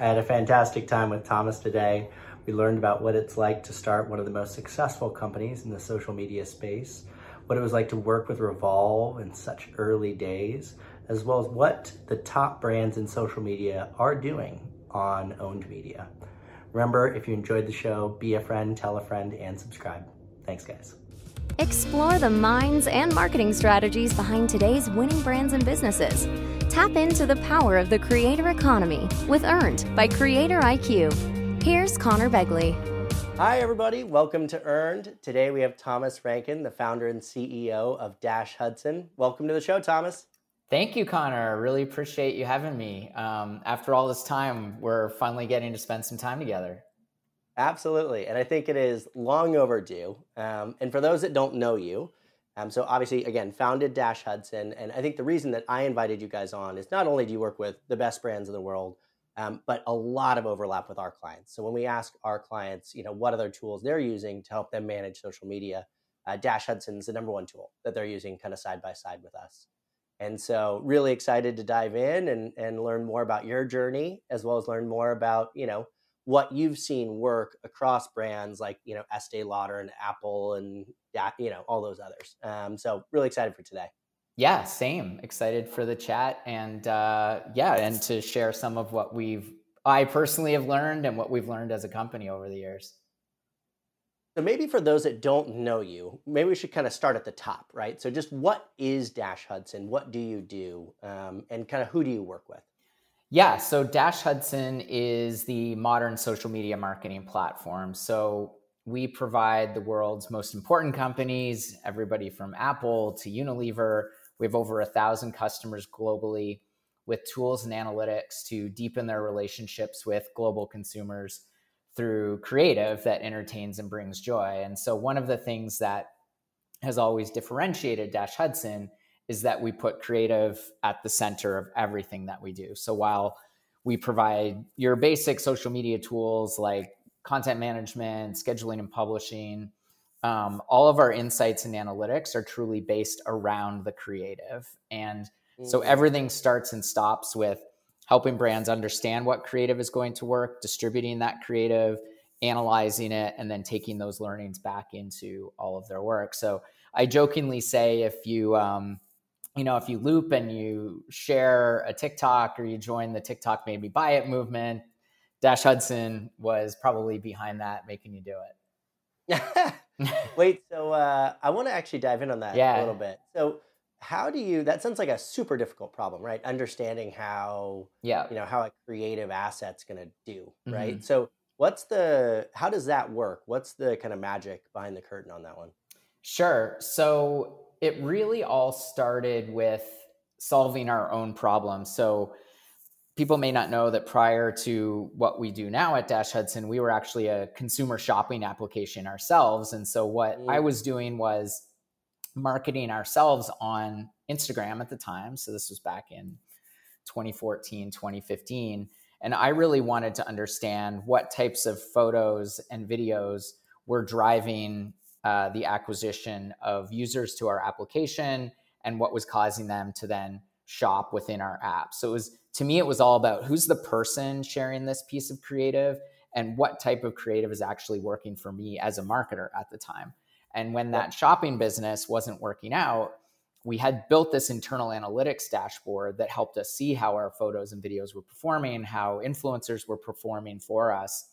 I had a fantastic time with Thomas today. We learned about what it's like to start one of the most successful companies in the social media space, what it was like to work with Revolve in such early days, as well as what the top brands in social media are doing on owned media. Remember, if you enjoyed the show, be a friend, tell a friend, and subscribe. Thanks, guys. Explore the minds and marketing strategies behind today's winning brands and businesses. Tap into the power of the creator economy with Earned by Creator IQ. Here's Conor Begley. Hi, everybody. Welcome to Earned. Today we have Thomas Rankin, the founder and CEO of Dash Hudson. Welcome to the show, Thomas. Thank you, Connor. Really appreciate you having me. Um, after all this time, we're finally getting to spend some time together. Absolutely. And I think it is long overdue. Um, and for those that don't know you, um, so obviously, again, founded Dash Hudson. And I think the reason that I invited you guys on is not only do you work with the best brands in the world, um, but a lot of overlap with our clients. So when we ask our clients, you know, what other tools they're using to help them manage social media, uh, Dash Hudson's the number one tool that they're using kind of side by side with us. And so really excited to dive in and, and learn more about your journey, as well as learn more about, you know, what you've seen work across brands like you know Estee Lauder and Apple and you know all those others. Um, so really excited for today. Yeah, same. Excited for the chat and uh, yeah, and to share some of what we've I personally have learned and what we've learned as a company over the years. So maybe for those that don't know you, maybe we should kind of start at the top, right? So just what is Dash Hudson? What do you do? Um, and kind of who do you work with? Yeah, so Dash Hudson is the modern social media marketing platform. So we provide the world's most important companies, everybody from Apple to Unilever. We have over a thousand customers globally with tools and analytics to deepen their relationships with global consumers through creative that entertains and brings joy. And so, one of the things that has always differentiated Dash Hudson is that we put creative at the center of everything that we do. So while we provide your basic social media tools like content management, scheduling and publishing, um, all of our insights and analytics are truly based around the creative. And so mm. everything starts and stops with helping brands understand what creative is going to work, distributing that creative, analyzing it, and then taking those learnings back into all of their work. So I jokingly say if you, um, you know, if you loop and you share a TikTok or you join the TikTok made me buy it movement, Dash Hudson was probably behind that, making you do it. Wait, so uh, I want to actually dive in on that yeah. a little bit. So, how do you? That sounds like a super difficult problem, right? Understanding how, yeah, you know, how a creative asset's going to do, right? Mm-hmm. So, what's the? How does that work? What's the kind of magic behind the curtain on that one? Sure. So it really all started with solving our own problems. So people may not know that prior to what we do now at Dash Hudson, we were actually a consumer shopping application ourselves. And so what mm. I was doing was marketing ourselves on Instagram at the time. So this was back in 2014, 2015. And I really wanted to understand what types of photos and videos were driving uh, the acquisition of users to our application and what was causing them to then shop within our app. So it was to me, it was all about who's the person sharing this piece of creative and what type of creative is actually working for me as a marketer at the time. And when that shopping business wasn't working out, we had built this internal analytics dashboard that helped us see how our photos and videos were performing, how influencers were performing for us.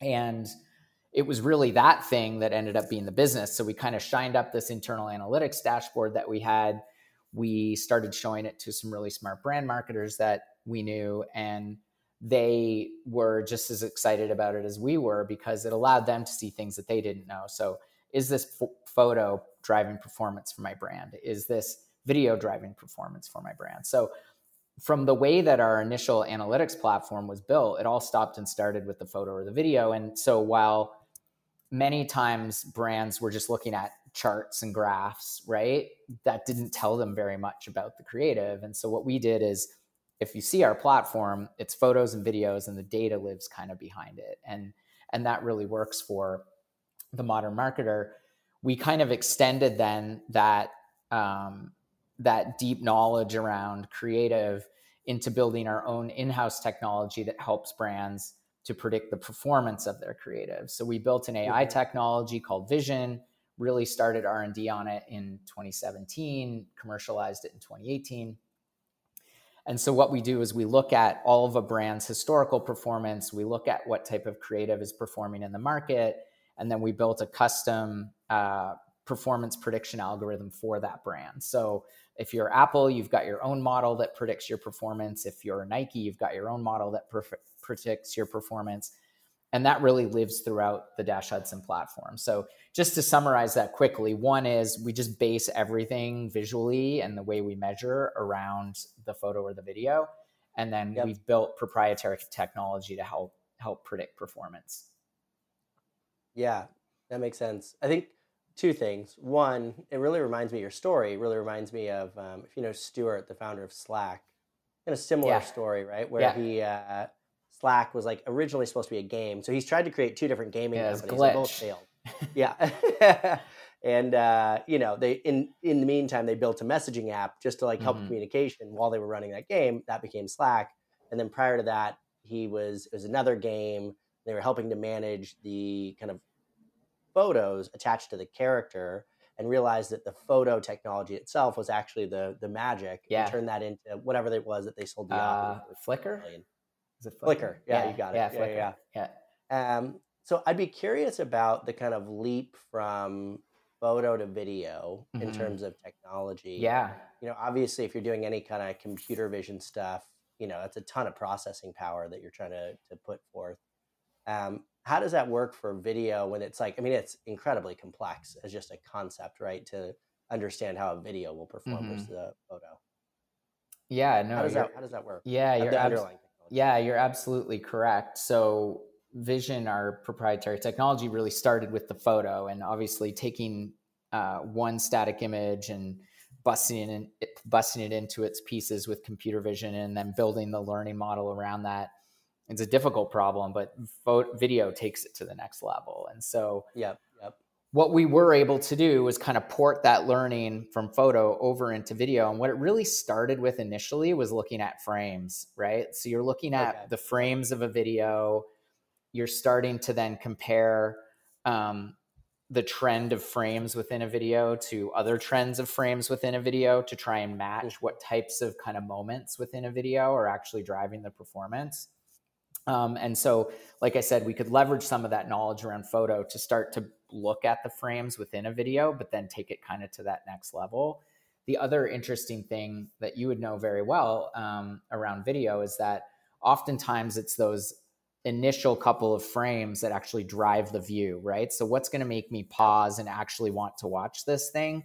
And it was really that thing that ended up being the business. So we kind of shined up this internal analytics dashboard that we had. We started showing it to some really smart brand marketers that we knew, and they were just as excited about it as we were because it allowed them to see things that they didn't know. So, is this f- photo driving performance for my brand? Is this video driving performance for my brand? So, from the way that our initial analytics platform was built, it all stopped and started with the photo or the video. And so while many times brands were just looking at charts and graphs, right? That didn't tell them very much about the creative. And so what we did is if you see our platform, it's photos and videos and the data lives kind of behind it. And and that really works for the modern marketer. We kind of extended then that um, that deep knowledge around creative into building our own in-house technology that helps brands to predict the performance of their creative. So we built an AI technology called Vision, really started R&D on it in 2017, commercialized it in 2018. And so what we do is we look at all of a brand's historical performance, we look at what type of creative is performing in the market, and then we built a custom uh, performance prediction algorithm for that brand. So if you're Apple, you've got your own model that predicts your performance. If you're Nike, you've got your own model that predicts your performance. And that really lives throughout the Dash Hudson platform. So, just to summarize that quickly, one is we just base everything visually and the way we measure around the photo or the video. And then yep. we've built proprietary technology to help help predict performance. Yeah, that makes sense. I think two things. One, it really reminds me your story. Really reminds me of um, if you know Stewart, the founder of Slack, in a similar yeah. story, right? Where yeah. he uh, Slack was like originally supposed to be a game, so he's tried to create two different gaming yeah, companies. They both failed. yeah, and uh, you know they in in the meantime they built a messaging app just to like help mm-hmm. communication while they were running that game. That became Slack, and then prior to that he was it was another game. They were helping to manage the kind of photos attached to the character and realized that the photo technology itself was actually the the magic yeah. and turned that into whatever it was that they sold the uh, Flickr. Is it Flickr? Flickr. Yeah, yeah, you got it. Yeah, Flickr. Yeah, yeah. yeah. Um, so I'd be curious about the kind of leap from photo to video mm-hmm. in terms of technology. Yeah. You know, obviously, if you're doing any kind of computer vision stuff, you know, that's a ton of processing power that you're trying to to put forth. Um, how does that work for video when it's like i mean it's incredibly complex as just a concept right to understand how a video will perform mm-hmm. versus a photo? Yeah no how does that how does that work? Yeah you're abs- yeah you're absolutely correct. So vision our proprietary technology really started with the photo and obviously taking uh, one static image and busting it, busting it into its pieces with computer vision and then building the learning model around that it's a difficult problem, but photo, video takes it to the next level. And so, yep, yep. What we were able to do was kind of port that learning from photo over into video. And what it really started with initially was looking at frames, right? So you're looking at okay. the frames of a video. You're starting to then compare um, the trend of frames within a video to other trends of frames within a video to try and match what types of kind of moments within a video are actually driving the performance. Um, and so, like I said, we could leverage some of that knowledge around photo to start to look at the frames within a video, but then take it kind of to that next level. The other interesting thing that you would know very well um, around video is that oftentimes it's those initial couple of frames that actually drive the view, right? So, what's going to make me pause and actually want to watch this thing?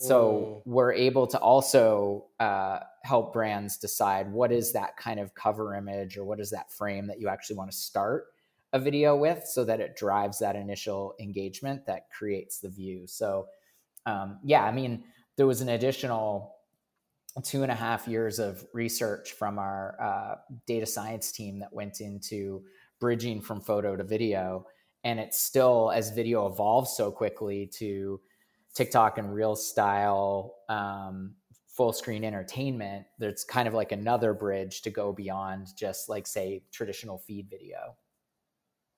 So, we're able to also uh, help brands decide what is that kind of cover image or what is that frame that you actually want to start a video with so that it drives that initial engagement that creates the view. So, um, yeah, I mean, there was an additional two and a half years of research from our uh, data science team that went into bridging from photo to video. And it's still, as video evolves so quickly to TikTok and reel style um, full screen entertainment, there's kind of like another bridge to go beyond just like say traditional feed video.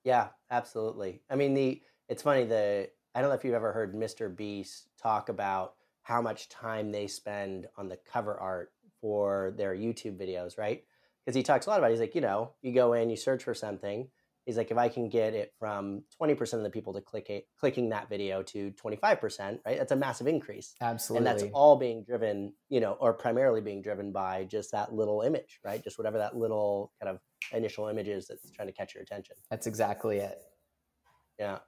Yeah, absolutely. I mean, the it's funny the I don't know if you've ever heard Mr. Beast talk about how much time they spend on the cover art for their YouTube videos, right? Because he talks a lot about it. he's like, you know, you go in, you search for something, is like if I can get it from 20% of the people to click it, clicking that video to 25%, right? That's a massive increase. Absolutely. And that's all being driven, you know, or primarily being driven by just that little image, right? Just whatever that little kind of initial image is that's trying to catch your attention. That's exactly it. Yeah.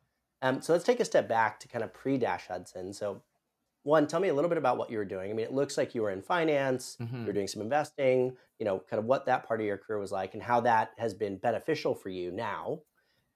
Um, so let's take a step back to kind of pre Dash Hudson. So one, tell me a little bit about what you were doing. I mean, it looks like you were in finance, mm-hmm. you're doing some investing, you know, kind of what that part of your career was like and how that has been beneficial for you now.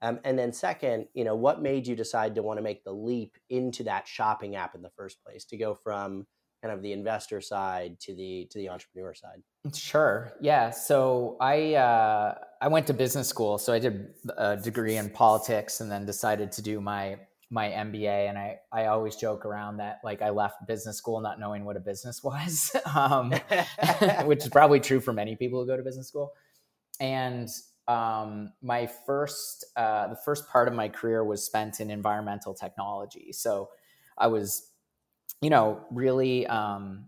Um, and then second, you know, what made you decide to want to make the leap into that shopping app in the first place to go from kind of the investor side to the to the entrepreneur side? Sure. Yeah. So I uh, I went to business school, so I did a degree in politics, and then decided to do my my MBA, and I I always joke around that like I left business school not knowing what a business was, um, which is probably true for many people who go to business school. And um, my first uh, the first part of my career was spent in environmental technology. So I was, you know, really, um,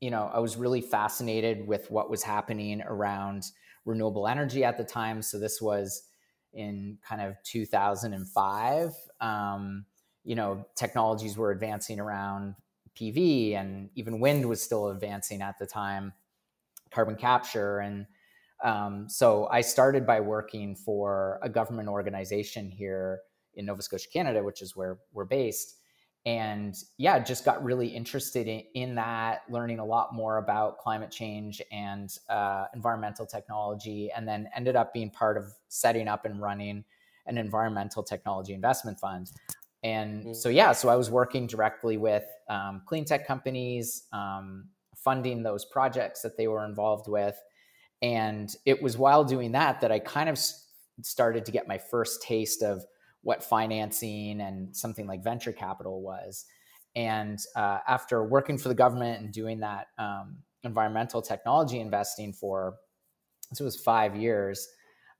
you know, I was really fascinated with what was happening around renewable energy at the time. So this was in kind of 2005. Um, you know, technologies were advancing around PV, and even wind was still advancing at the time, carbon capture and um, so I started by working for a government organization here in Nova Scotia, Canada, which is where we're based. And yeah, just got really interested in, in that, learning a lot more about climate change and uh, environmental technology, and then ended up being part of setting up and running an environmental technology investment fund. And mm-hmm. so, yeah, so I was working directly with um, clean tech companies, um, funding those projects that they were involved with and it was while doing that that I kind of started to get my first taste of what financing and something like venture capital was. And uh, after working for the government and doing that um, environmental technology investing for, this was five years,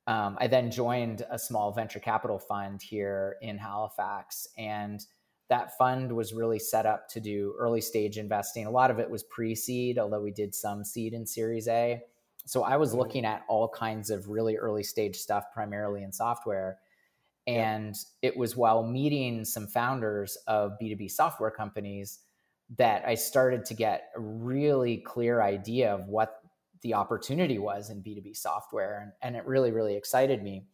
um, I then joined a small venture capital fund here in Halifax. And that fund was really set up to do early stage investing. A lot of it was pre seed, although we did some seed and series A so I was mm-hmm. looking at all kinds of really early stage stuff, primarily in software. And it was while meeting some founders of B2B software companies that I started to get a really clear idea of what the opportunity was in B2B software. And, and it really, really excited me.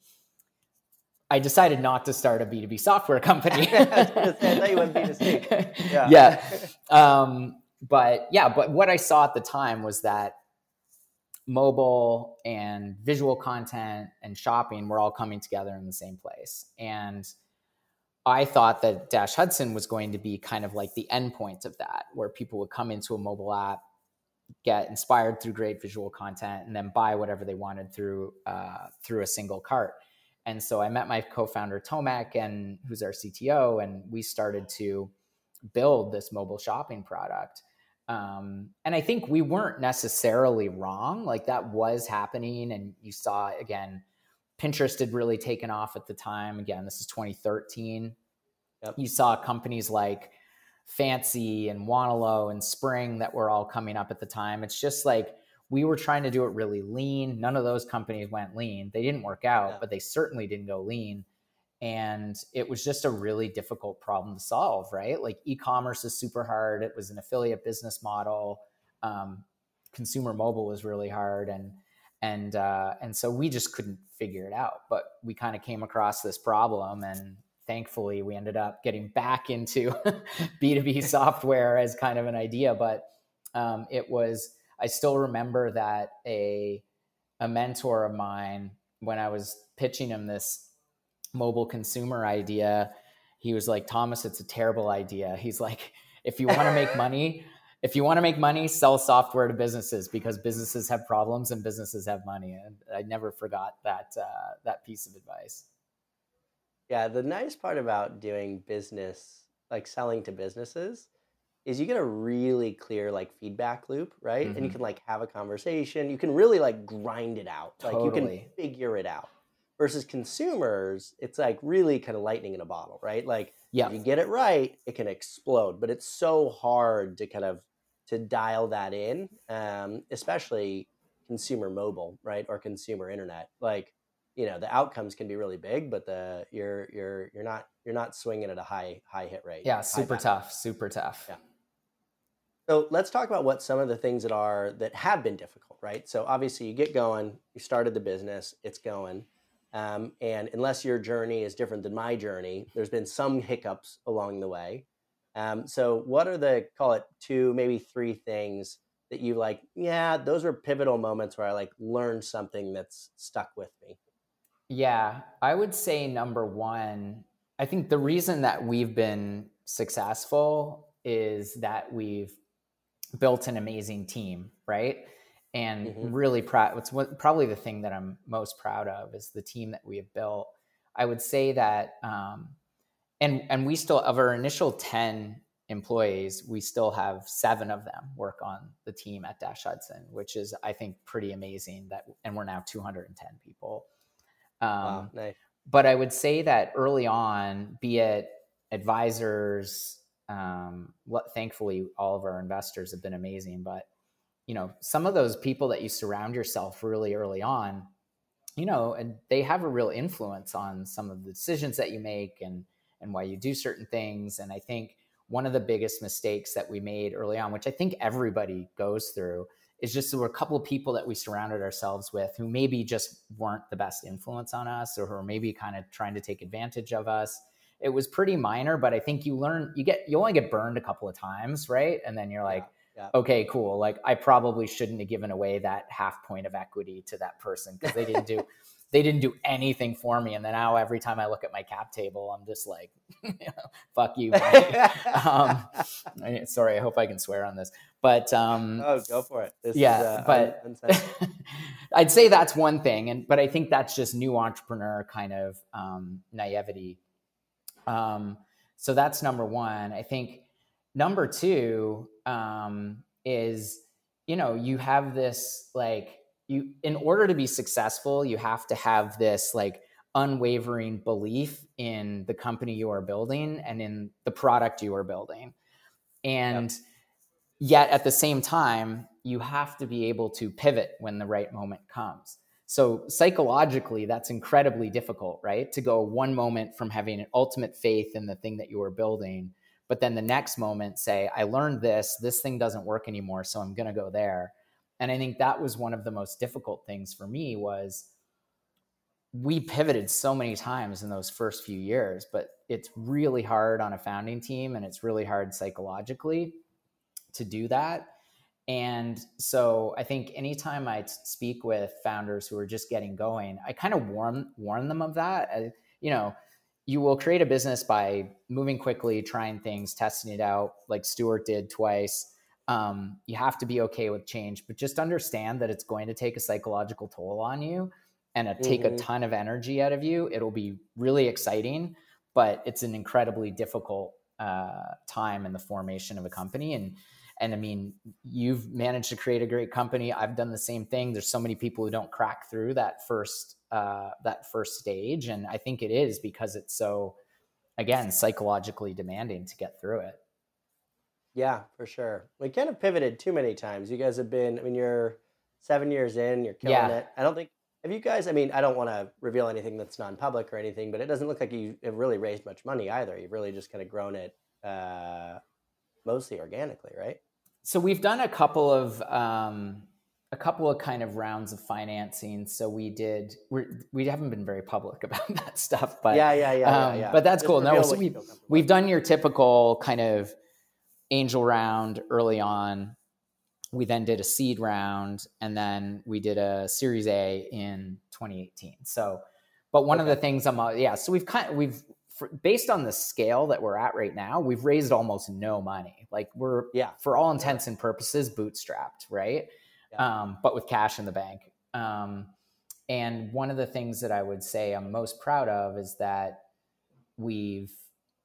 I decided not to start a B2B software company. I thought you went B2C. Yeah. yeah. Um, but yeah, but what I saw at the time was that mobile and visual content and shopping were all coming together in the same place. And I thought that Dash Hudson was going to be kind of like the endpoint of that, where people would come into a mobile app, get inspired through great visual content, and then buy whatever they wanted through uh, through a single cart. And so I met my co-founder Tomek, and who's our CTO, and we started to build this mobile shopping product. Um, and I think we weren't necessarily wrong. Like that was happening. And you saw, again, Pinterest had really taken off at the time. Again, this is 2013. Yep. You saw companies like Fancy and Wanelo and Spring that were all coming up at the time. It's just like we were trying to do it really lean. None of those companies went lean. They didn't work out, yeah. but they certainly didn't go lean and it was just a really difficult problem to solve right? Like e-commerce is super hard. It was an affiliate business model. Um, consumer mobile was really hard and and uh, and so we just couldn't figure it out but we kind of came across this problem and thankfully we ended up getting back into b2b software as kind of an idea but um, it was i still remember that a a mentor of mine when i was pitching him this mobile consumer idea, he was like, Thomas, it's a terrible idea. He's like, if you want to make money, if you want to make money, sell software to businesses because businesses have problems and businesses have money. And I never forgot that uh, that piece of advice. Yeah, the nice part about doing business, like selling to businesses, is you get a really clear like feedback loop, right? Mm-hmm. And you mm-hmm. can like have a conversation. You can really like grind it out. Totally. Like you can figure it out versus consumers it's like really kind of lightning in a bottle right? Like yeah if you get it right it can explode but it's so hard to kind of to dial that in um, especially consumer mobile right or consumer internet. Like you know the outcomes can be really big but the you're you're you're not you're not swinging at a high high hit rate yeah super tough super tough. Yeah. So let's talk about what some of the things that are that have been difficult right? So obviously you get going you started the business it's going um, and unless your journey is different than my journey, there's been some hiccups along the way. Um, so, what are the call it two, maybe three things that you like? Yeah, those are pivotal moments where I like learned something that's stuck with me. Yeah, I would say number one, I think the reason that we've been successful is that we've built an amazing team, right? And mm-hmm. really proud what's what, probably the thing that i'm most proud of is the team that we have built i would say that um, and and we still of our initial 10 employees we still have seven of them work on the team at dash hudson which is i think pretty amazing that and we're now 210 people um, wow, nice. but i would say that early on be it advisors um, thankfully all of our investors have been amazing but you know some of those people that you surround yourself really early on you know and they have a real influence on some of the decisions that you make and and why you do certain things. And i think one of the biggest mistakes that we made early on which i think everybody goes through is just there were a couple of people that we surrounded ourselves with who maybe just weren't the best influence on us or who were maybe kind of trying to take advantage of us. It was pretty minor but i think you learn you get you only get burned a couple of times right? And then you're like yeah yeah. okay, cool. Like I probably shouldn't have given away that half point of equity to that person because they didn't do they didn't do anything for me. And then now every time I look at my cap table, I'm just like, fuck you. um, sorry, I hope I can swear on this. But um, oh, go for it. This yeah, is, uh, but I'd say that's one thing, and but I think that's just new entrepreneur kind of um, naivety. Um, so that's number one. I think number two um, is you know you have this like you in order to be successful you have to have this like unwavering belief in the company you are building and in the product you are building. And yep. yet at the same time you have to be able to pivot when the right moment comes. So psychologically that's incredibly difficult right? To go one moment from having an ultimate faith in the thing that you are building but then the next moment say i learned this this thing doesn't work anymore so i'm going to go there. And i think that was one of the most difficult things for me was we pivoted so many times in those first few years but it's really hard on a founding team and it's really hard psychologically to do that. And so i think anytime i speak with founders who are just getting going i kind of warn warn them of that. I, you know you will create a business by moving quickly, trying things, testing it out, like Stewart did twice. Um, you have to be okay with change, but just understand that it's going to take a psychological toll on you and a, take mm-hmm. a ton of energy out of you. It'll be really exciting, but it's an incredibly difficult uh, time in the formation of a company. And and I mean, you've managed to create a great company. I've done the same thing. There's so many people who don't crack through that first uh, that first stage, and I think it is because it's so, again, psychologically demanding to get through it. Yeah, for sure. We kind of pivoted too many times. You guys have been. I mean, you're seven years in. You're killing yeah. it. I don't think. Have you guys? I mean, I don't want to reveal anything that's non-public or anything, but it doesn't look like you have really raised much money either. You've really just kind of grown it uh, mostly organically, right? So we've done a couple of um, a couple of kind of rounds of financing. So we did. we we have not been very public about that stuff, but yeah, yeah, yeah, um, yeah, yeah. But that's Just cool. No, so we we've done your typical kind of angel round early on. We then did a seed round, and then we did a Series A in 2018. So, but one okay. of the things I'm yeah. So we've kind of, we've for, based on the scale that we're at right now, we've raised almost no money. Like we're yeah, for all intents and purposes, bootstrapped, right? Yeah. Um, but with cash in the bank. Um, and one of the things that I would say I'm most proud of is that we've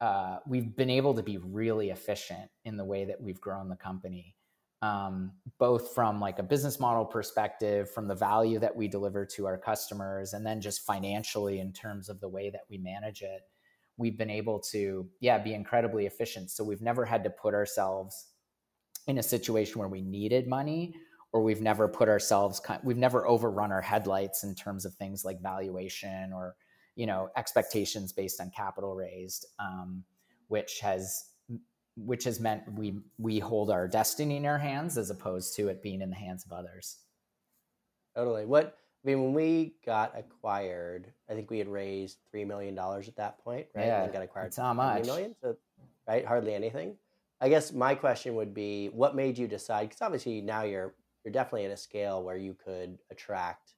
uh, we've been able to be really efficient in the way that we've grown the company, um, both from like a business model perspective, from the value that we deliver to our customers, and then just financially in terms of the way that we manage it we've been able to yeah be incredibly efficient. So we've never had to put ourselves in a situation where we needed money or we've never put ourselves we've never overrun our headlights in terms of things like valuation or you know expectations based on capital raised um, which has which has meant we we hold our destiny in our hands as opposed to it being in the hands of others. Totally. What I mean, when we got acquired, I think we had raised three million dollars at that point, right? Yeah, and got acquired. It's not much. Million, so right, hardly anything. I guess my question would be, what made you decide? Because obviously now you're you're definitely at a scale where you could attract,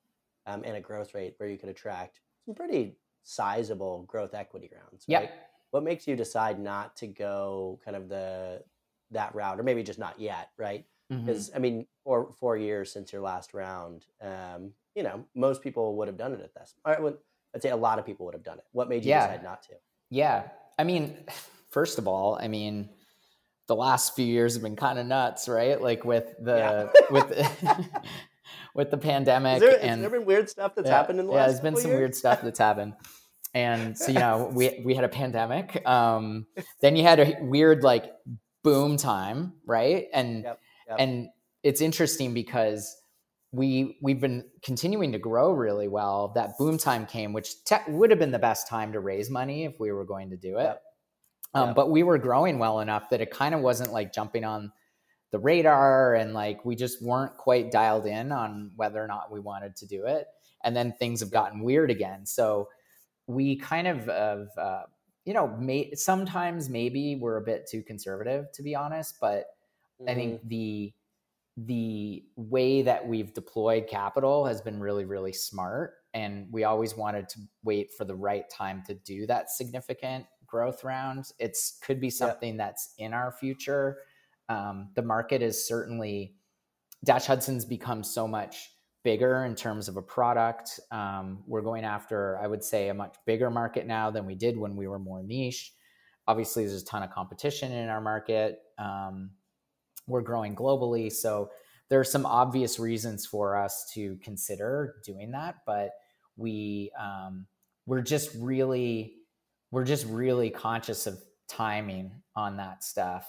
um, and a growth rate where you could attract some pretty sizable growth equity rounds. Right? Yeah. What makes you decide not to go kind of the that route, or maybe just not yet, right? Because mm-hmm. I mean, four four years since your last round, um, you know, most people would have done it at this. Or, I'd say a lot of people would have done it. What made you yeah. decide not to? Yeah. I mean, first of all, I mean, the last few years have been kind of nuts, right? Like with the yeah. with with the pandemic. There, and there been weird stuff that's yeah, happened in the yeah, last? Yeah, there's been some years? weird stuff that's happened. And so you know, we we had a pandemic. Um, then you had a weird like boom time, right? And Yep, yep. and it's interesting because we we've been continuing to grow really well. That boom time came, which te- would have been the best time to raise money if we were going to do it. Yep. Um, Yep. But we were growing well enough that it kind of wasn't like jumping on the radar, and like we just weren't quite dialed in on whether or not we wanted to do it. And then things have gotten weird again. So we kind of, of uh, you know, may, sometimes maybe we're a bit too conservative, to be honest. But I Mhm. think the the way that we've deployed capital has been really really smart and we always wanted to wait for the right time to do that significant growth round. It could be something that's in our future. Um, the market is certainly dash hudson's become so much bigger in terms of a product. Um, we're going after i would say a much bigger market now than we did when we were more niche. Obviously there's a ton of competition in our market. Um, we're growing globally so there are some obvious reasons for us to consider doing that but we um, we're just really we're just really conscious of timing on that stuff.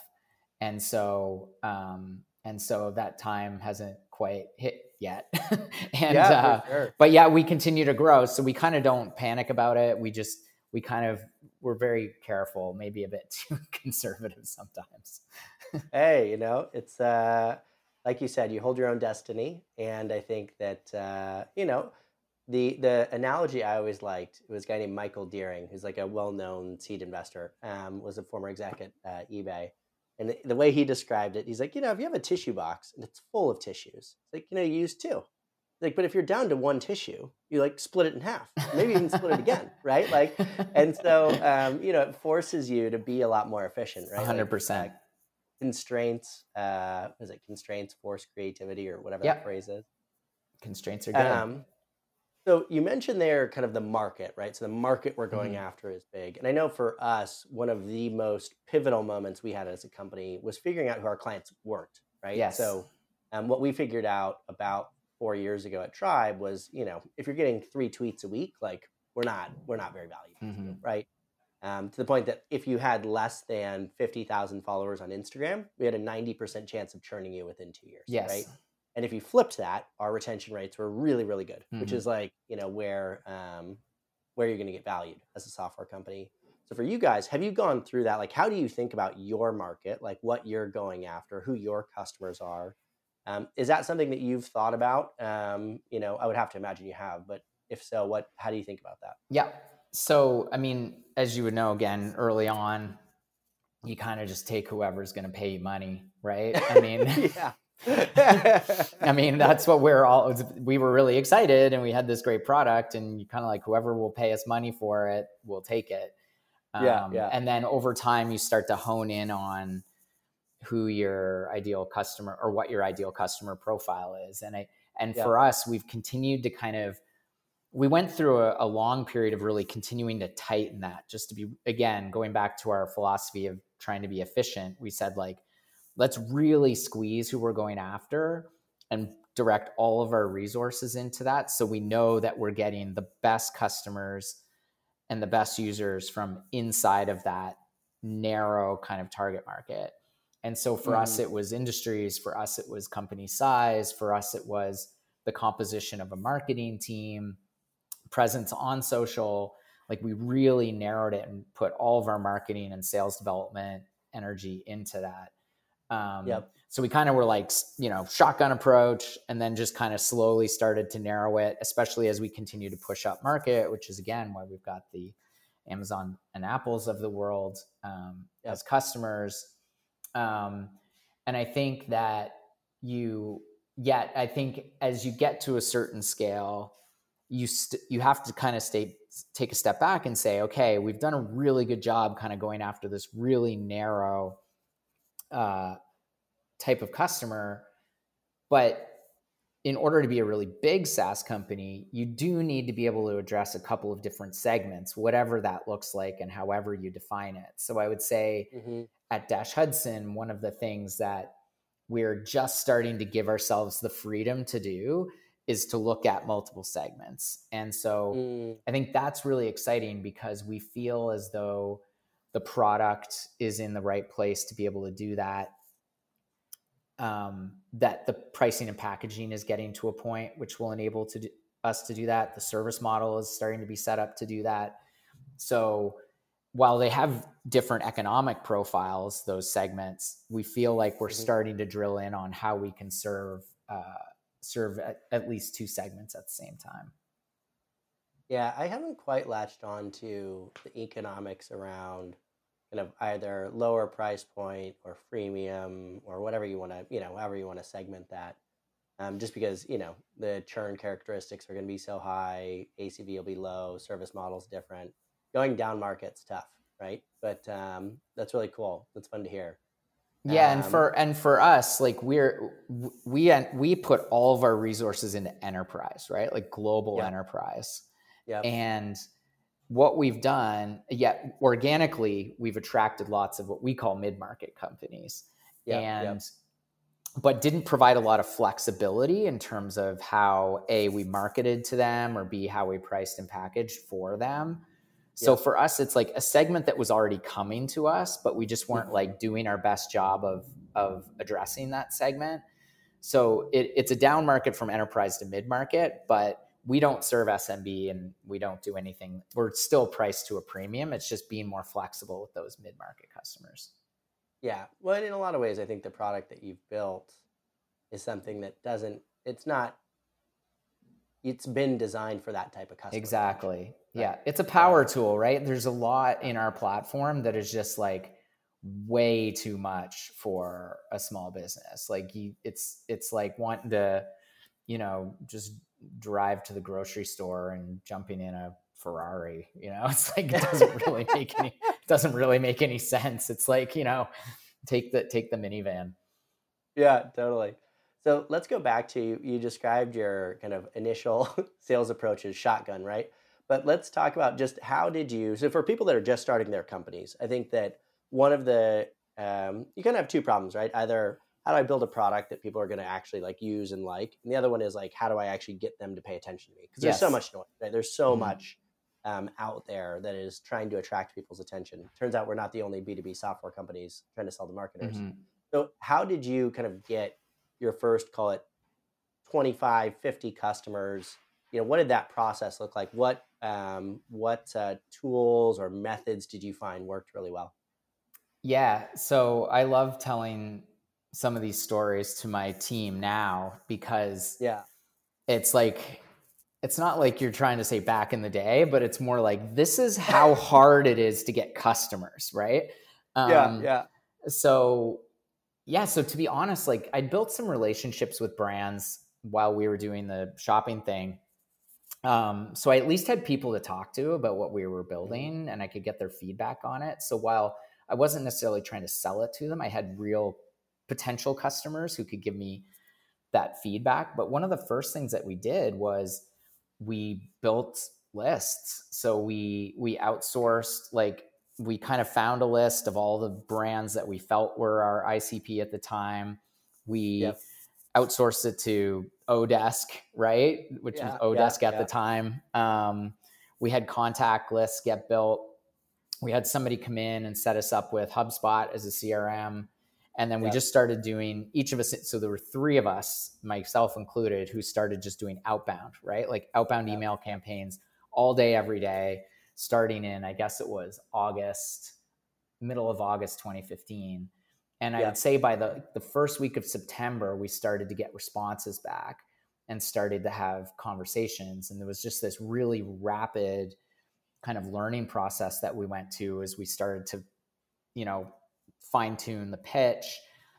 And so um, and so that time hasn't quite hit yet. And yeah, uh, sure. but yeah we continue to grow so we kind of don't panic about it. We just we kind of we're very careful maybe a bit too conservative sometimes hey, you know, it's uh, like you said, you hold your own destiny, and I think that uh, you know, the the analogy I always liked was a guy named Michael Dearing, who's like a well known seed investor, um, was a former exec at uh, eBay, and the, the way he described it, he's like, you know, if you have a tissue box and it's full of tissues, like you know, you use two. Like, but if you're down to one tissue, you like split it in half, maybe even split it again, right? Like, and so um, you know, it forces you to be a lot more efficient, right? Like, 100% uh, constraints uh is it constraints force creativity or whatever Yep. that phrase is constraints are good um so you mentioned there kind of the market right so the market we're going Mhm. after is big and i know for us one of the most pivotal moments we had as a company was figuring out who our clients weren't right Yes. so um, what we figured out about four years ago at tribe was you know if you're getting three tweets a week like we're not we're not very valuable Mhm. right um, to the point that if you had less than 50,000 followers on Instagram, we had a 90% chance of churning you within two years. yes Right. And if you flipped that, our retention rates were really, really good, which Mhm. is like, you know, where, um, where you're going to get valued as a software company. So for you guys, have you gone through that? Like, how do you think about your market, like what you're going after, who your customers are? Um, is that something that you've thought about? Um, you know, I would have to imagine you have, but if so, what, how do you think about that? Yeah. So, I mean, as you would know, again, early on, you kind of just take whoever's going to pay you money, right? I mean, yeah. I mean, that's what we're all, we were really excited and we had this great product and you kind of like whoever will pay us money for it, we'll take it. Yeah, um, yeah. And then over time, you start to hone in on who your ideal customer or what your ideal customer profile is. And I, and Yeah. for us, we've continued to kind of, we went through a, a long period of really continuing to tighten that just to be, again, going back to our philosophy of trying to be efficient. We said, like, let's really squeeze who we're going after and direct all of our resources into that so we know that we're getting the best customers and the best users from inside of that narrow kind of target market. And so for us, Mhm. it was industries. For us, it was company size. For us, it was the composition of a marketing team, presence on social. Like we really narrowed it and put all of our marketing and sales development energy into that. Um, Yep. So we kind of were like, you know, shotgun approach, and then just kind of slowly started to narrow it, especially as we continue to push up market, which is again why we've got the Amazon and Apples of the world um, Yep. as customers. Um, and I think that you, yet I think as you get to a certain scale, you st- you have to kind of stay take a step back and say, okay, we've done a really good job, kind of going after this really narrow uh, type of customer, but in order to be a really big SaaS company, you do need to be able to address a couple of different segments, whatever that looks like and however you define it. So I would say mm-hmm. at Dash Hudson, one of the things that we're just starting to give ourselves the freedom to do is to look at multiple segments. And so mm. I think that's really exciting because we feel as though the product is in the right place to be able to do that. Um, that the pricing and packaging is getting to a point which will enable to do, us to do that. The service model is starting to be set up to do that. So while they have different economic profiles, those segments, we feel like we're mm-hmm. starting to drill in on how we can serve uh, serve at, at, least two segments at the same time. Yeah, I haven't quite latched on to the economics around kind of either lower price point or freemium or whatever you want to, you know, however you want to segment that. Um, just because you know the churn characteristics are going to be so high, ACV will be low, service models different going down market's tough, right? But um, that's really cool. That's fun to hear. Yeah, um, and for and for us, like we're we we put all of our resources into enterprise, right? Like global yeah. enterprise. Yeah. And what we've done, yet organically, we've attracted lots of what we call mid-market companies. Yeah, and but didn't provide a lot of flexibility in terms of how A, we marketed to them or B, how we priced and packaged for them. So yeah. for us, it's like a segment that was already coming to us, but we just weren't mm-hmm. like doing our best job of of addressing that segment. So it, it's a down market from enterprise to mid market, but we don't serve SMB and we don't do anything. We're still priced to a premium. It's just being more flexible with those mid market customers. Yeah. Well, in a lot of ways, I think the product that you've built is something that doesn't, it's not it's been designed for that type of customer. Exactly. Right? Yeah. It's a power tool, right? There's a lot in our platform that is just like way too much for a small business. Like you, it's it's like wanting to, you know, just drive to the grocery store and jumping in a Ferrari. You know, it's like it doesn't really make any doesn't really make any sense. It's like, you know, take the take the minivan. Yeah, totally. So let's go back to you described your kind of initial sales approach as shotgun, right? But let's talk about just how did you, so for people that are just starting their companies, I think that one of the, um, you kind of have two problems, right? Either how do I build a product that people are going to actually like use and like, and the other one is like, how do I actually get them to pay attention to me? Because there's yes. so much noise, right? There's so mm-hmm. much um, out there that is trying to attract people's attention. Turns out we're not the only B2B software companies trying to sell to marketers. Mm-hmm. So how did you kind of get your first call it 25 50 customers you know what did that process look like? What um, what uh, tools or methods did you find worked really well? Yeah so i love telling some of these stories to my team now because yeah. it's like it's not like you're trying to say back in the day but it's more like this is how hard it is to get customers right? Um, yeah yeah. so yeah, so to be honest, like I built some relationships with brands while we were doing the shopping thing. Um, so I at least had people to talk to about what we were mm-hmm. building and I could get their feedback on it. So while I wasn't necessarily trying to sell it to them, I had real potential customers who could give me that feedback. But one of the first things that we did was we built lists. So we we outsourced like we kind of found a list of all the brands that we felt were our ICP at the time. We yep. outsourced it to Odesk, right? Which yeah, was Odesk yeah, at yeah. the time. Um, we had contact lists get built. We had somebody come in and set us up with HubSpot as a CRM. And then we just started doing each of us. So there were three of us, myself included, who started just doing outbound, right? Like outbound email campaigns all day, every day starting in, I guess it was August, middle of August 2015. And yeah. I would say by the, the first week of September, we started to get responses back and started to have conversations. And there was just this really rapid kind of learning process that we went to as we started to, you know, fine tune the pitch,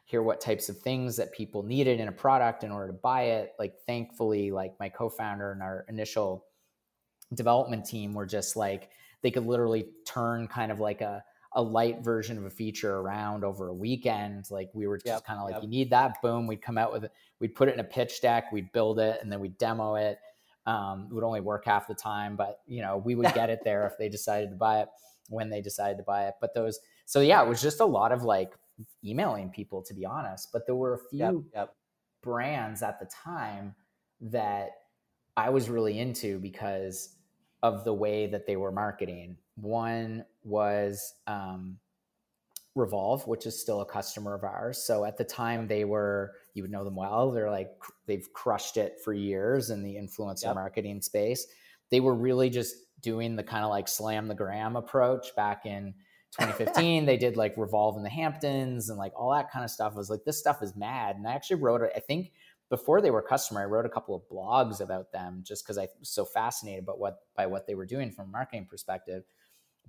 hear what types of things that people needed in a product in order to buy it. Like, thankfully, like my co founder and our initial development team were just like they could literally turn kind of like a a light version of a feature around over a weekend. Like we were just Yep, kind of like, yep. you need that. Boom. We'd come out with it. We'd put it in a pitch deck. We'd build it and then we'd demo it. Um, it would only work half the time, but you know, we would get it there if they decided to buy it when they decided to buy it. But those, so yeah, it was just a lot of like emailing people to be honest. But there were a few Yep. brands at the time that I was really into because of the way that they were marketing. One was um, Revolve, which is still a customer of ours. So at the time, they were, you would know them well. They're like, they've crushed it for years in the influencer Yep. marketing space. They were really just doing the kind of like slam the gram approach back in 2015. they did like Revolve in the Hamptons and like all that kind of stuff. I was like, this stuff is mad. And I actually wrote it, I think before they were customer, I wrote a couple of blogs about them just because I was so fascinated about what by what they were doing from a marketing perspective.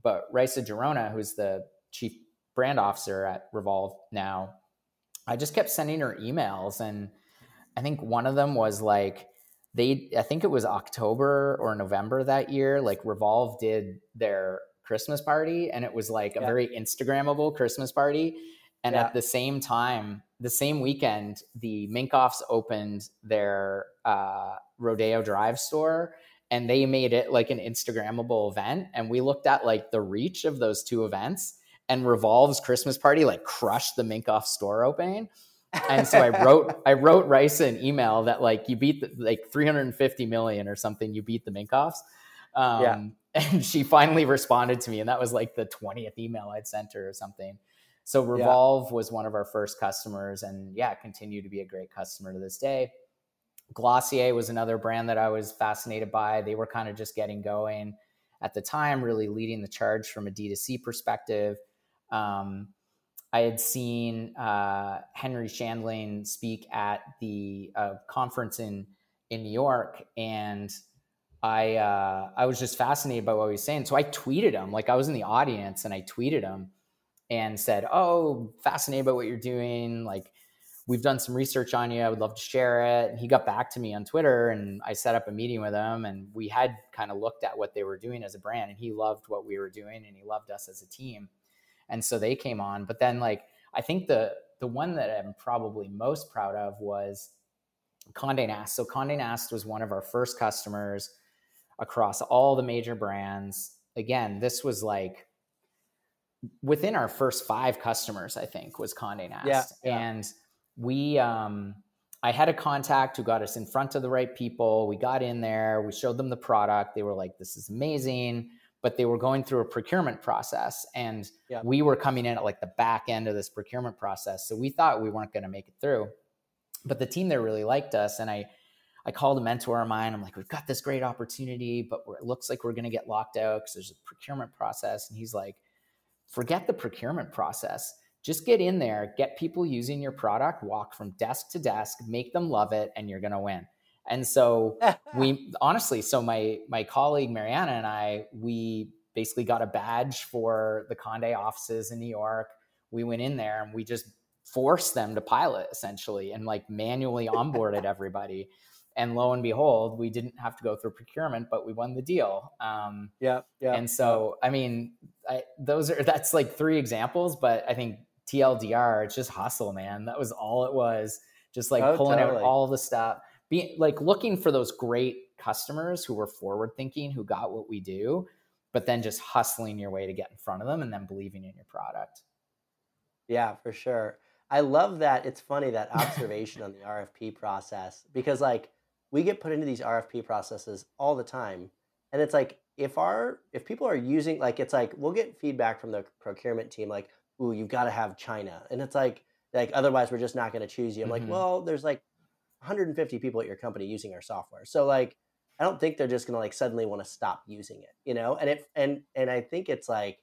But Raissa Gerona, who's the chief brand officer at Revolve now, I just kept sending her emails. And I think one of them was like, they, I think it was October or November that year, like Revolve did their Christmas party and it was like a very Instagrammable Christmas party. And Yeah. at the same time, the same weekend, the Minkoffs opened their uh, Rodeo Drive store and they made it like an Instagrammable event. And we looked at like the reach of those two events and Revolve's Christmas party like crushed the Minkoff store opening. And so I wrote I wrote Rice an email that like you beat the, like 350 million or something. You beat the Minkoffs. Um, Yeah. And she finally responded to me, and that was like the 20th email I'd sent her or something. So Yeah. Revolve was one of our first customers, and yeah, continue to be a great customer to this day. Glossier was another brand that I was fascinated by. They were kind of just getting going at the time, really leading the charge from a D2C perspective. Um, I had seen uh, Henry Shandling speak at the uh, conference in in New York, and I uh, I was just fascinated by what he was saying. So I tweeted him, like I was in the audience, and I tweeted him and said, "Oh, fascinated by what you're doing. Like we've done some research on you. I would love to share it." And he got back to me on Twitter, and I set up a meeting with him, and we had kind of looked at what they were doing as a brand, and he loved what we were doing, and he loved us as a team and so they came on but then like i think the the one that i'm probably most proud of was conde nast so conde nast was one of our first customers across all the major brands again this was like within our first five customers i think was conde nast. Yeah, yeah. and we um i had a contact who got us in front of the right people. We got in there. We showed them the product. They were like this is amazing. But they were going through a procurement process and Yeah. we were coming in at like the back end of this procurement process. So we thought we weren't going to make it through. But the team there really liked us and i i called a mentor of mine. I'm like we've got this great opportunity but we're, it looks like we're going to get locked out because there's a procurement process. And he's like forget the procurement process. Just get in there get people using your product walk from desk to desk make them love it and you're going to win. And so we honestly so my my colleague mariana and i we basically got a badge for the conde offices in new york. We went in there and we just forced them to pilot essentially and like manually onboarded everybody and lo and behold we didn't have to go through procurement but we won the deal um, yeah, yeah. and so i mean I, those are that's like three examples but i think tldr it's just hustle man that was all it was just like Oh, pulling out all the stuff being like looking for those great customers who were forward thinking who got what we do but then just hustling your way to get in front of them and then believing in your product Yeah, for sure. I love that. It's funny that observation on the RFP process because like we get put into these RFP processes all the time. And it's like if our if people are using like it's like we'll get feedback from the procurement team like, "Ooh, you've got to have China." And it's like like otherwise we're just not going to choose you. I'm Mhm. like, "Well, there's like 150 people at your company using our software." So like I don't think they're just going to like suddenly want to stop using it, you know? And it and and I think it's like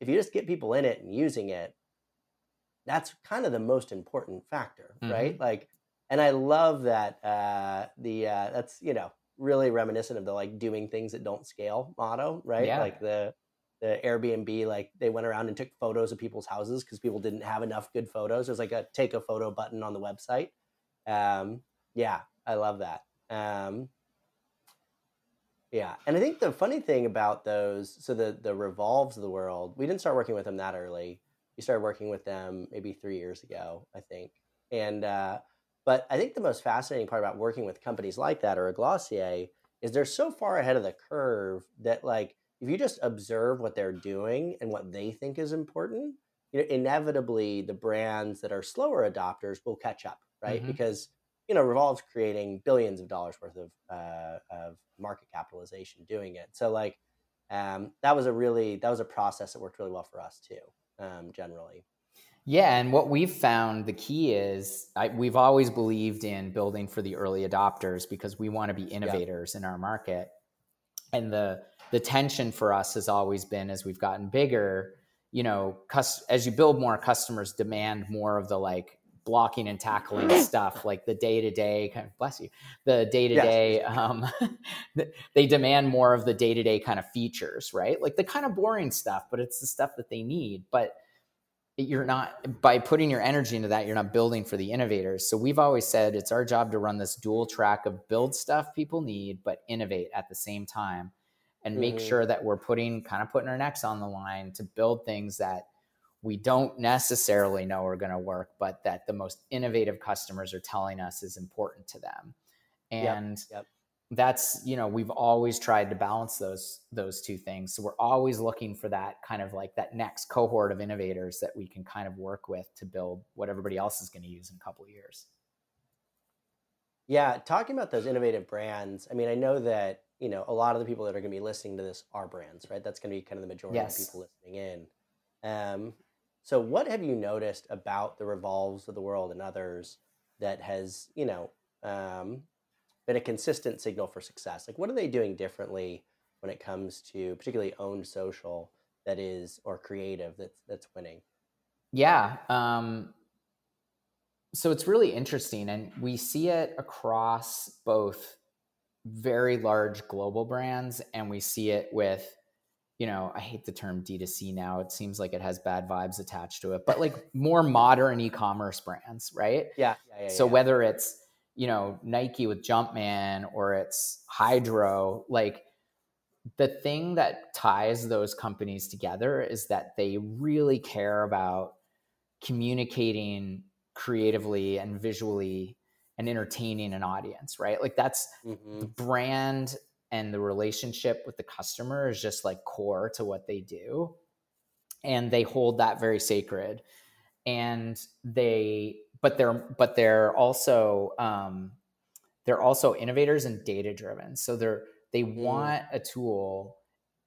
if you just get people in it and using it, that's kind of the most important factor, right? Like, and I love that uh, the uh, that's you know really reminiscent of the like doing things that don't scale motto, right? Yeah. Like the the Airbnb, like they went around and took photos of people's houses because people didn't have enough good photos. There's like a take a photo button on the website. Um, yeah, I love that. Um, Yeah, and I think the funny thing about those, so the the revolves of the world, we didn't start working with them that early. We started working with them maybe three years ago, I think. And uh, but I think the most fascinating part about working with companies like that or a Glossier is they're so far ahead of the curve that like if you just observe what they're doing and what they think is important, you know, inevitably the brands that are slower adopters will catch up, right? Mm-hmm. Because you know, Revolve's creating billions of dollars worth of uh, of market capitalization doing it. So like um, that was a really that was a process that worked really well for us too, um, generally. Yeah, and what we've found the key is I, we've always believed in building for the early adopters because we want to be innovators yeah. in our market, and the the tension for us has always been as we've gotten bigger you know as you build more customers demand more of the like blocking and tackling stuff like the day to day kind of bless you the day to day um they demand more of the day to day kind of features right? Like the kind of boring stuff but it's the stuff that they need. But you're not by putting your energy into that you're not building for the innovators so we've always said it's our job to run this dual track of build stuff people need but innovate at the same time and make mm-hmm. sure that we're putting kind of putting our necks on the line to build things that we don't necessarily know are going to work, but that the most innovative customers are telling us is important to them. And yep, yep. That's, you know, we've always tried to balance those those two things. So we're always looking for that kind of like that next cohort of innovators that we can kind of work with to build what everybody else is going to use in a couple of years. Yeah, talking about those innovative brands, I mean, I know that, you know, a lot of the people that are going to be listening to this are brands, right? That's going to be kind of the majority yes. of people listening in. Um, so, what have you noticed about the revolves of the world and others that has, you know, um, been a consistent signal for success? Like, what are they doing differently when it comes to particularly owned social that is or creative that's that's winning? Yeah. Um, so it's really interesting, and we see it across both very large global brands, and we see it with you know, I hate the term D2C now. It seems like it has bad vibes attached to it, but like more modern e-commerce brands, right? Yeah. yeah, yeah so yeah. whether it's, you know, Nike with Jumpman or it's Hydro like the thing that ties those companies together is that they really care about communicating creatively and visually and entertaining an audience, right? Like that's mm-hmm. the brand and the relationship with the customer is just like core to what they do and they hold that very sacred and they but they're but they're also um, they're also innovators and data driven so they're they mm. want a tool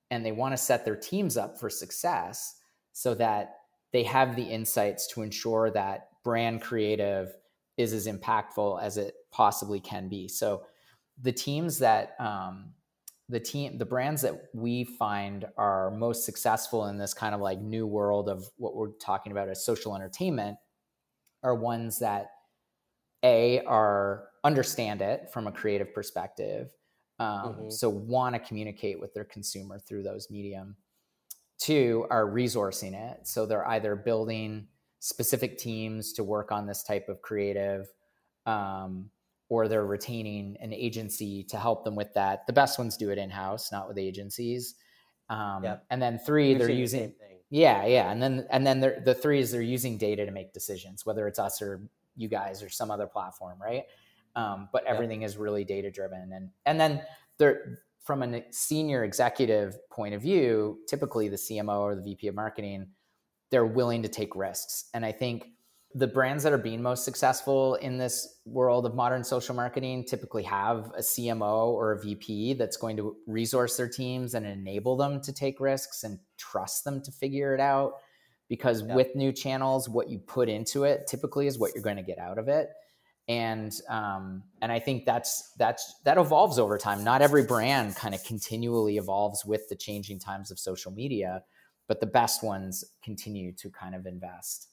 and they want to set their teams up for success so that they have the insights to ensure that brand creative is as impactful as it possibly can be so the teams that um, the team the brands that we find are most successful in this kind of like new world of what we're talking about as social entertainment are ones that a are understand it from a creative perspective um, mm-hmm. so want to communicate with their consumer through those medium two are resourcing it so they're either building specific teams to work on this type of creative um, or they're retaining an agency to help them with that. The best ones do it in house, not with agencies. Um, yep. And then 3 We've they're using. The yeah, yeah, and then and then the three is they're using data to make decisions, whether it's us or you guys or some other platform, right? Um, but everything yep. is really data driven, and and then they're from a senior executive point of view, typically the CMO or the VP of marketing, they're willing to take risks, and I think the brands that are being most successful in this world of modern social marketing typically have a CMO or a VP that's going to resource their teams and enable them to take risks and trust them to figure it out. Because yeah. with new channels, what you put into it typically is what you're going to get out of it. And um, and I think that's that's that evolves over time. Not every brand kind of continually evolves with the changing times of social media, but the best ones continue to kind of invest.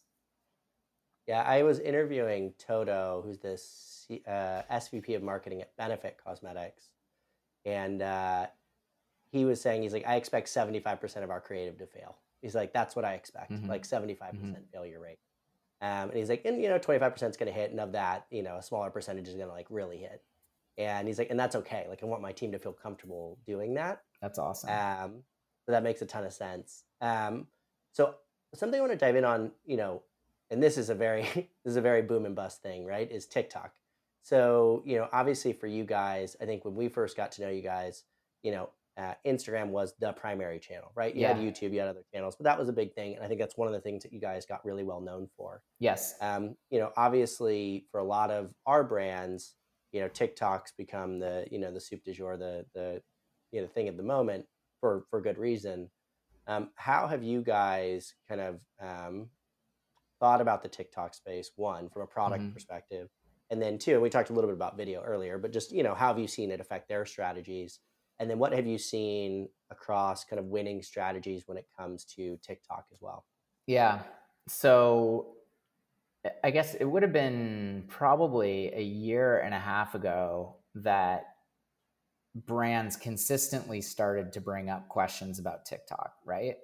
Yeah, I was interviewing Toto, who's the C, uh, SVP of marketing at Benefit Cosmetics, and uh, he was saying he's like, I expect seventy five percent of our creative to fail. He's like, that's what I expect, mm-hmm. like seventy five percent mm-hmm. failure rate. Um, and he's like, and you know, twenty five percent is going to hit, and of that, you know, a smaller percentage is going to like really hit. and he's like, and that's okay. Like I want my team to feel comfortable doing that. That's awesome. Um, so that makes a ton of sense. Um, so something I want to dive in on, you know, and this is a very this is a very boom and bust thing, right? Is TikTok. So you know, obviously for you guys, I think when we first got to know you guys, you know, uh, Instagram was the primary channel, right? You Yeah. had YouTube, you had other channels, but that was a big thing, and I think that's one of the things that you guys got really well known for. yes. Um, you know, obviously for a lot of our brands, you know, TikTok's become the you know the soup du jour, the the you know thing at the moment for for good reason. Um, how have you guys kind of um, thought about the TikTok space? One, from a product Mhm. perspective, and then two, and we talked a little bit about video earlier, but just you know, how have you seen it affect their strategies? And then what have you seen across kind of winning strategies when it comes to TikTok as well? Yeah. So I guess it would have been probably a year and a half ago that brands consistently started to bring up questions about TikTok, right?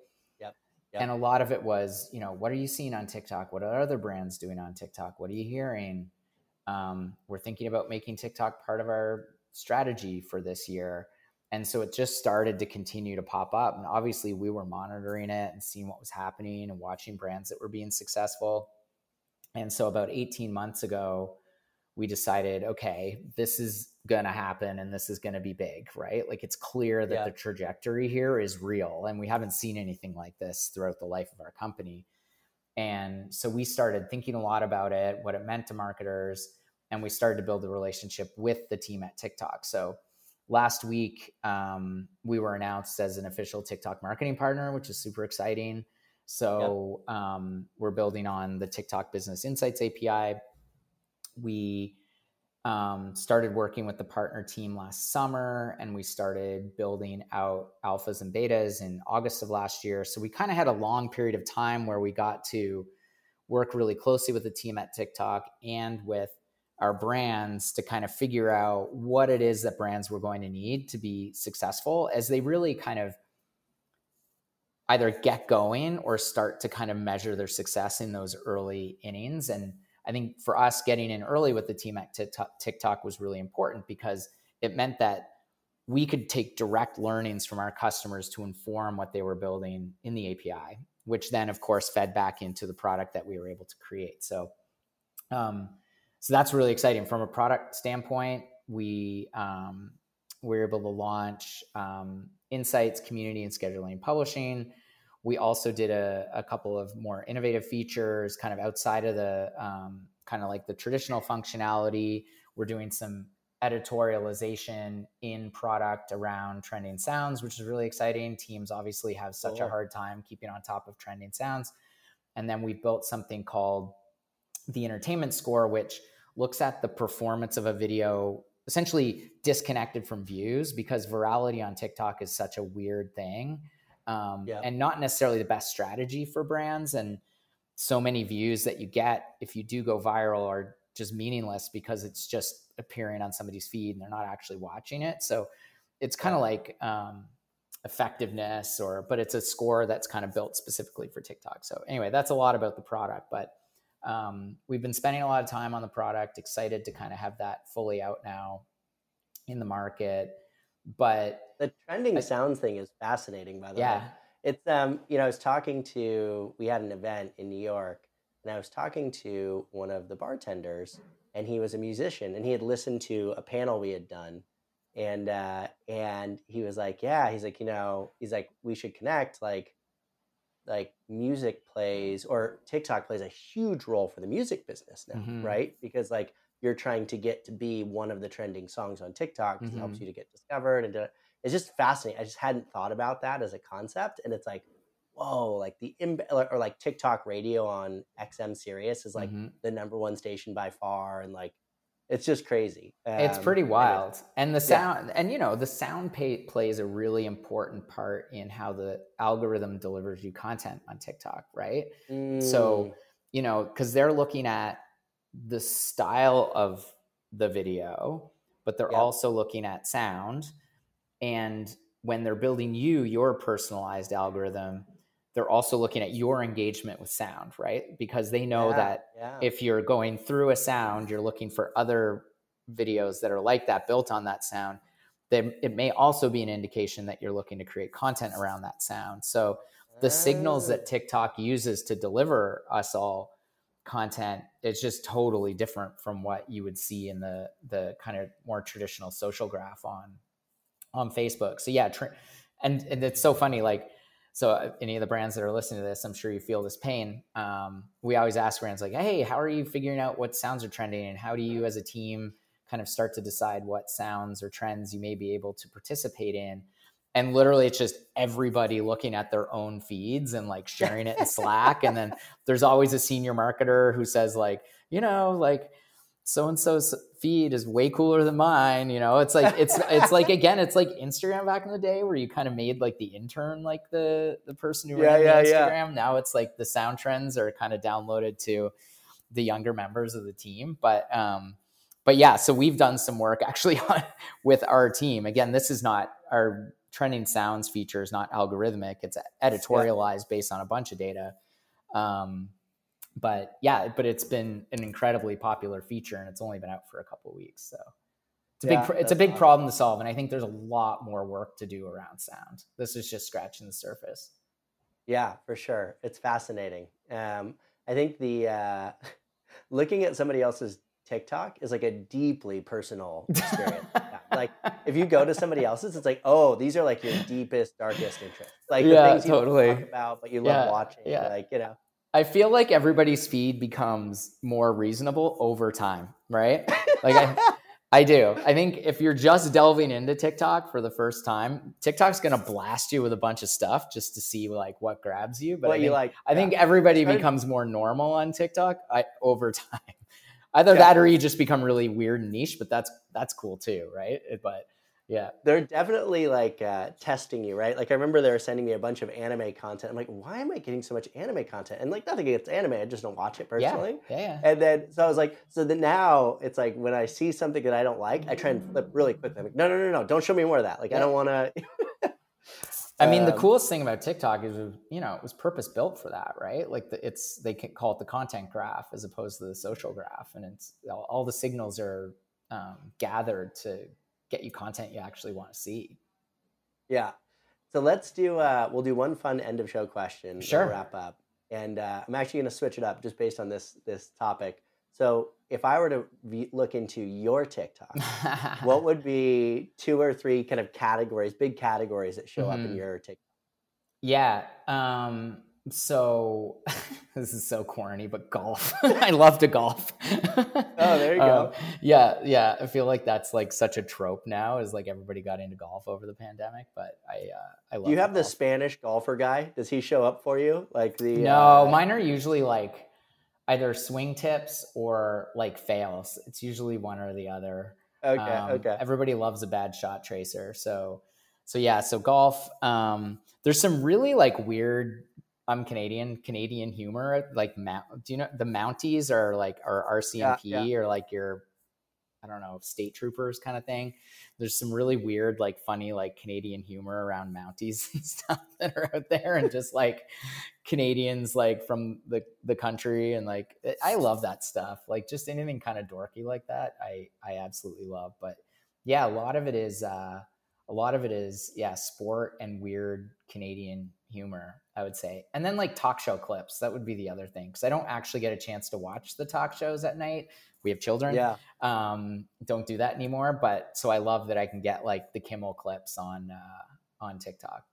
And a lot of it was, you know, what are you seeing on TikTok? What are other brands doing on TikTok? What are you hearing? Um, we're thinking about making TikTok part of our strategy for this year. And so it just started to continue to pop up. And obviously, we were monitoring it and seeing what was happening and watching brands that were being successful. And so, about 18 months ago, we decided, okay, this is going to happen and this is going to be big, right? Like it's clear that Yeah. the trajectory here is real. And we haven't seen anything like this throughout the life of our company. And so we started thinking a lot about it, what it meant to marketers, and we started to build a relationship with the team at TikTok. So last week, um, we were announced as an official TikTok marketing partner, which is super exciting. So um, we're building on the TikTok Business Insights API. We um, started working with the partner team last summer and we started building out alphas and betas in August of last year. So we kind of had a long period of time where we got to work really closely with the team at TikTok and with our brands to kind of figure out what it is that brands were going to need to be successful as they really kind of either get going or start to kind of measure their success in those early innings. And I think for us, getting in early with the team at TikTok, was really important because it meant that we could take direct learnings from our customers to inform what they were building in the API, which then, of course, fed back into the product that we were able to create. So, um, so that's really exciting from a product standpoint. We um, we were able to launch um, insights, community, and scheduling and publishing. We also did a, a couple of more innovative features, kind of outside of the um, kind of like the traditional functionality. We're doing some editorialization in product around trending sounds, which is really exciting. Teams obviously have such a hard time keeping on top of trending sounds. And then we built something called the entertainment score, which looks at the performance of a video essentially disconnected from views because virality on TikTok is such a weird thing um, Yeah. and not necessarily the best strategy for brands. And so many views that you get if you do go viral are just meaningless because it's just appearing on somebody's feed and they're not actually watching it. So it's kind of like um, effectiveness or but it's a score that's kind of built specifically for TikTok. So anyway, that's a lot about the product, but um, we've been spending a lot of time on the product, excited to kind of have that fully out now in the market. But The trending I- sounds thing is fascinating, by the way. yeah, It's um, you know, I was talking to we had an event in New York, and I was talking to one of the bartenders, and he was a musician, and he had listened to a panel we had done, and uh, and he was like, yeah, he's like, you know, he's like, we should connect, like, like music plays or TikTok plays a huge role for the music business now, Mhm. right? Because like you're trying to get to be one of the trending songs on TikTok, 'cause it helps you to get discovered and to, it's just fascinating. I just hadn't thought about that as a concept, and it's like, whoa, like the or like TikTok radio on XM Sirius is like mhm. the number one station by far, and like it's just crazy. it's Um, pretty and wild. And the yeah. sound, and you know, the sound pay, plays a really important part in how the algorithm delivers you content on TikTok, right? So, Mm, you know, because they're looking at the style of the video, but they're Yep. also looking at sound. And when they're building you your personalized algorithm, they're also looking at your engagement with sound, right? Because they know yeah, that yeah. if you're going through a sound, you're looking for other videos that are like that, built on that sound, then it may also be an indication that you're looking to create content around that sound. So the signals that oh. TikTok uses to deliver us all content is just totally different from what you would see in the the kind of more traditional social graph on on Facebook. So yeah, and and it's so funny like so uh, any of the brands that are listening to this, I'm sure you feel this pain. Um, we always ask brands like, "Hey, how are you figuring out what sounds are trending, and how do you, as a team, kind of start to decide what sounds or trends you may be able to participate in?" And literally, it's just everybody looking at their own feeds and like sharing it in Slack. and then there's always a senior marketer who says like, you know, like so and so's feed is way cooler than mine. You know, it's like it's it's like again, it's like Instagram back in the day where you kind of made like the intern like the the person who ran yeah, the Instagram. Yeah. Now it's like the sound trends are kind of downloaded to the younger members of the team. But um, but yeah, so we've done some work actually on, with our team. Again, this is not our trending sounds feature is not algorithmic; it's editorialized based on a bunch of data. Um, but yeah, but it's been an incredibly popular feature, and it's only been out for a couple weeks. So it's a yeah, big it's a big awesome. problem to solve, and I think there's a lot more work to do around sound. This is just scratching the surface. Yeah, for sure, it's fascinating. Um, I think the uh, looking at somebody else's TikTok is like a deeply personal experience. yeah. Like if you go to somebody else's, it's like, oh, these are like your deepest, darkest interests. Like yeah, the things you totally. talk about, but you love yeah, watching. Yeah. Like, you know. I feel like everybody's feed becomes more reasonable over time, right? Like I, I do. I think if you're just delving into TikTok for the first time, TikTok's gonna blast you with a bunch of stuff just to see like what grabs you. But what I think, you like? I yeah. think everybody becomes more normal on TikTok I, over time. Either yeah. that or you just become really weird and niche, but that's that's cool too, right? But yeah. They're definitely like uh, testing you, right? Like I remember they were sending me a bunch of anime content. I'm like, why am I getting so much anime content? And like nothing against anime, I just don't watch it personally. Yeah. yeah, And then so I was like, so then now it's like when I see something that I don't like, I try and flip really quickly. I'm like, no, no, no, no, don't show me more of that. Like yeah. I don't want to. I mean, the um, coolest thing about TikTok is, you know, it was purpose built for that, right? Like the, it's they can call it the content graph as opposed to the social graph, and it's all, all the signals are um, gathered to get you content you actually want to see. Yeah. So let's do. Uh, we'll do one fun end of show question. Sure. Wrap up, and uh, I'm actually going to switch it up just based on this this topic. So if I were to v- look into your TikTok, what would be two or three kind of categories, big categories that show mm-hmm. up in mm-hmm. your TikTok? Yeah. Um, so this is so corny, but golf. I love to golf. oh, there you go. Um, yeah, yeah. I feel like that's like such a trope now. Is like everybody got into golf over the pandemic, but I uh, I love. Do you have golf. the Spanish golfer guy? Does he show up for you? Like the no, uh... mine are usually like either swing tips or like fails. It's usually one or the other. Okay, um, okay. Everybody loves a bad shot tracer, so so yeah. So golf. Um, there's some really like weird I'm Canadian, Canadian humor. Like, do you know the Mounties are like our RCMP yeah, yeah. or like your, I don't know, state troopers kind of thing. There's some really weird, like funny, like Canadian humor around Mounties and stuff that are out there, and just like Canadians like from the the country, and like I love that stuff. Like just anything kind of dorky like that, I I absolutely love. But yeah, a lot of it is. uh a lot of it is yeah sport and weird canadian humor i would say. And then like talk show clips that would be the other thing because i don't actually get a chance to watch the talk shows at night. We have children. Yeah. Um, don't do that anymore but so i love that i can get like the kimmel clips on uh, on tiktok.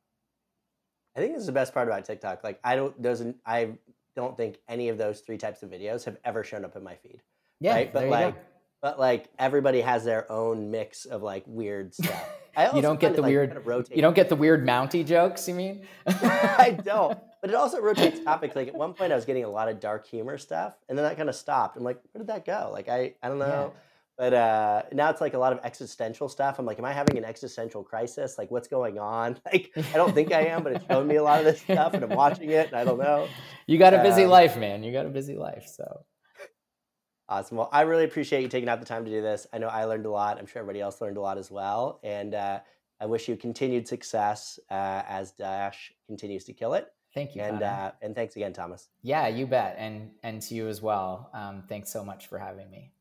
I think this is the best part about tiktok like i don't doesn't i don't think any of those three types of videos have ever shown up in my feed. Yeah right? But like go. but like everybody has their own mix of like weird stuff. You don't get the like, weird. Kind of you don't get the weird Mountie jokes. You mean? I don't. But it also rotates topics. Like at one point, I was getting a lot of dark humor stuff, and then that kind of stopped. I'm like, where did that go? Like I, I don't know. Yeah. But uh, now it's like a lot of existential stuff. I'm like, am I having an existential crisis? Like, what's going on? Like, I don't think I am, but it's showing me a lot of this stuff, and I'm watching it, and I don't know. You got a busy um, life, man. You got a busy life, so Awesome. Well, I really appreciate you taking out the time to do this. I know I learned a lot. I'm sure everybody else learned a lot as well. And uh, I wish you continued success uh, as Dash continues to kill it. Thank you. And uh, and thanks again, Thomas. Yeah, you bet. And and to you as well. Um, thanks so much for having me.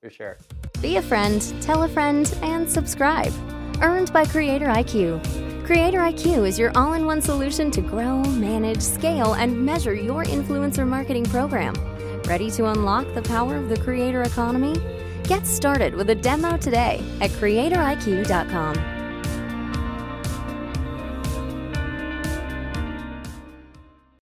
For sure. Be a friend, tell a friend, and subscribe. Earned by Creator IQ. Creator IQ is your all in one solution to grow, manage, scale, and measure your influencer marketing program. Ready to unlock the power of the creator economy? Get started with a demo today at creatoriq.com.